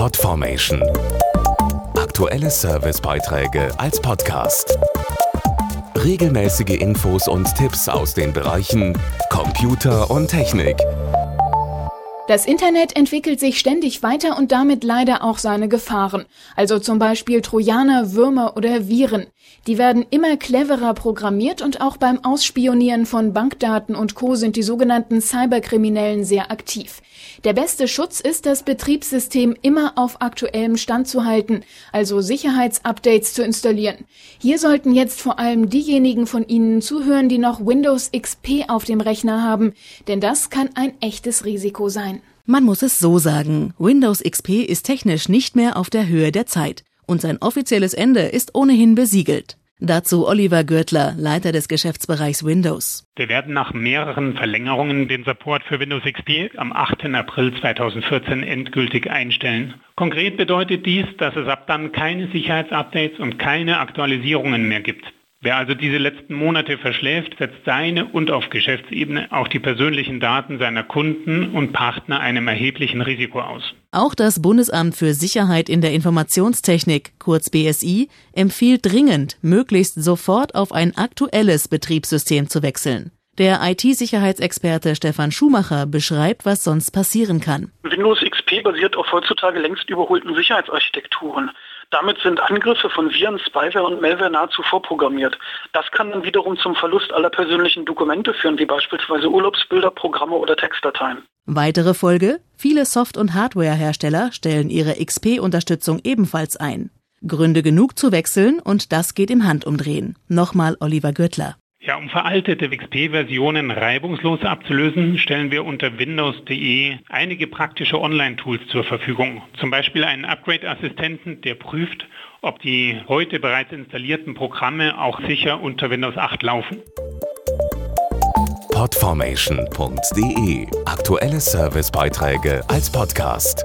Podformation. Aktuelle Servicebeiträge als Podcast. Regelmäßige Infos und Tipps aus den Bereichen Computer und Technik. Das Internet entwickelt sich ständig weiter und damit leider auch seine Gefahren. Also zum Beispiel Trojaner, Würmer oder Viren. Die werden immer cleverer programmiert und auch beim Ausspionieren von Bankdaten und Co. sind die sogenannten Cyberkriminellen sehr aktiv. Der beste Schutz ist, das Betriebssystem immer auf aktuellem Stand zu halten, also Sicherheitsupdates zu installieren. Hier sollten jetzt vor allem diejenigen von Ihnen zuhören, die noch Windows XP auf dem Rechner haben, denn das kann ein echtes Risiko sein. Man muss es so sagen, Windows XP ist technisch nicht mehr auf der Höhe der Zeit und sein offizielles Ende ist ohnehin besiegelt. Dazu Oliver Gürtler, Leiter des Geschäftsbereichs Windows. Wir werden nach mehreren Verlängerungen den Support für Windows XP am 8. April 2014 endgültig einstellen. Konkret bedeutet dies, dass es ab dann keine Sicherheitsupdates und keine Aktualisierungen mehr gibt. Wer also diese letzten Monate verschläft, setzt seine und auf Geschäftsebene auch die persönlichen Daten seiner Kunden und Partner einem erheblichen Risiko aus. Auch das Bundesamt für Sicherheit in der Informationstechnik, kurz BSI, empfiehlt dringend, möglichst sofort auf ein aktuelles Betriebssystem zu wechseln. Der IT-Sicherheitsexperte Stefan Schumacher beschreibt, was sonst passieren kann. Windows XP basiert auf heutzutage längst überholten Sicherheitsarchitekturen. Damit sind Angriffe von Viren, Spyware und Malware nahezu vorprogrammiert. Das kann dann wiederum zum Verlust aller persönlichen Dokumente führen, wie beispielsweise Urlaubsbilder, Programme oder Textdateien. Weitere Folge? Viele Soft- und Hardware-Hersteller stellen ihre XP-Unterstützung ebenfalls ein. Gründe genug zu wechseln und das geht im Handumdrehen. Nochmal Oliver Gürtler. Ja, um veraltete XP-Versionen reibungslos abzulösen, stellen wir unter windows.de einige praktische Online-Tools zur Verfügung. Zum Beispiel einen Upgrade-Assistenten, der prüft, ob die heute bereits installierten Programme auch sicher unter Windows 8 laufen. Podformation.de Aktuelle Servicebeiträge als Podcast.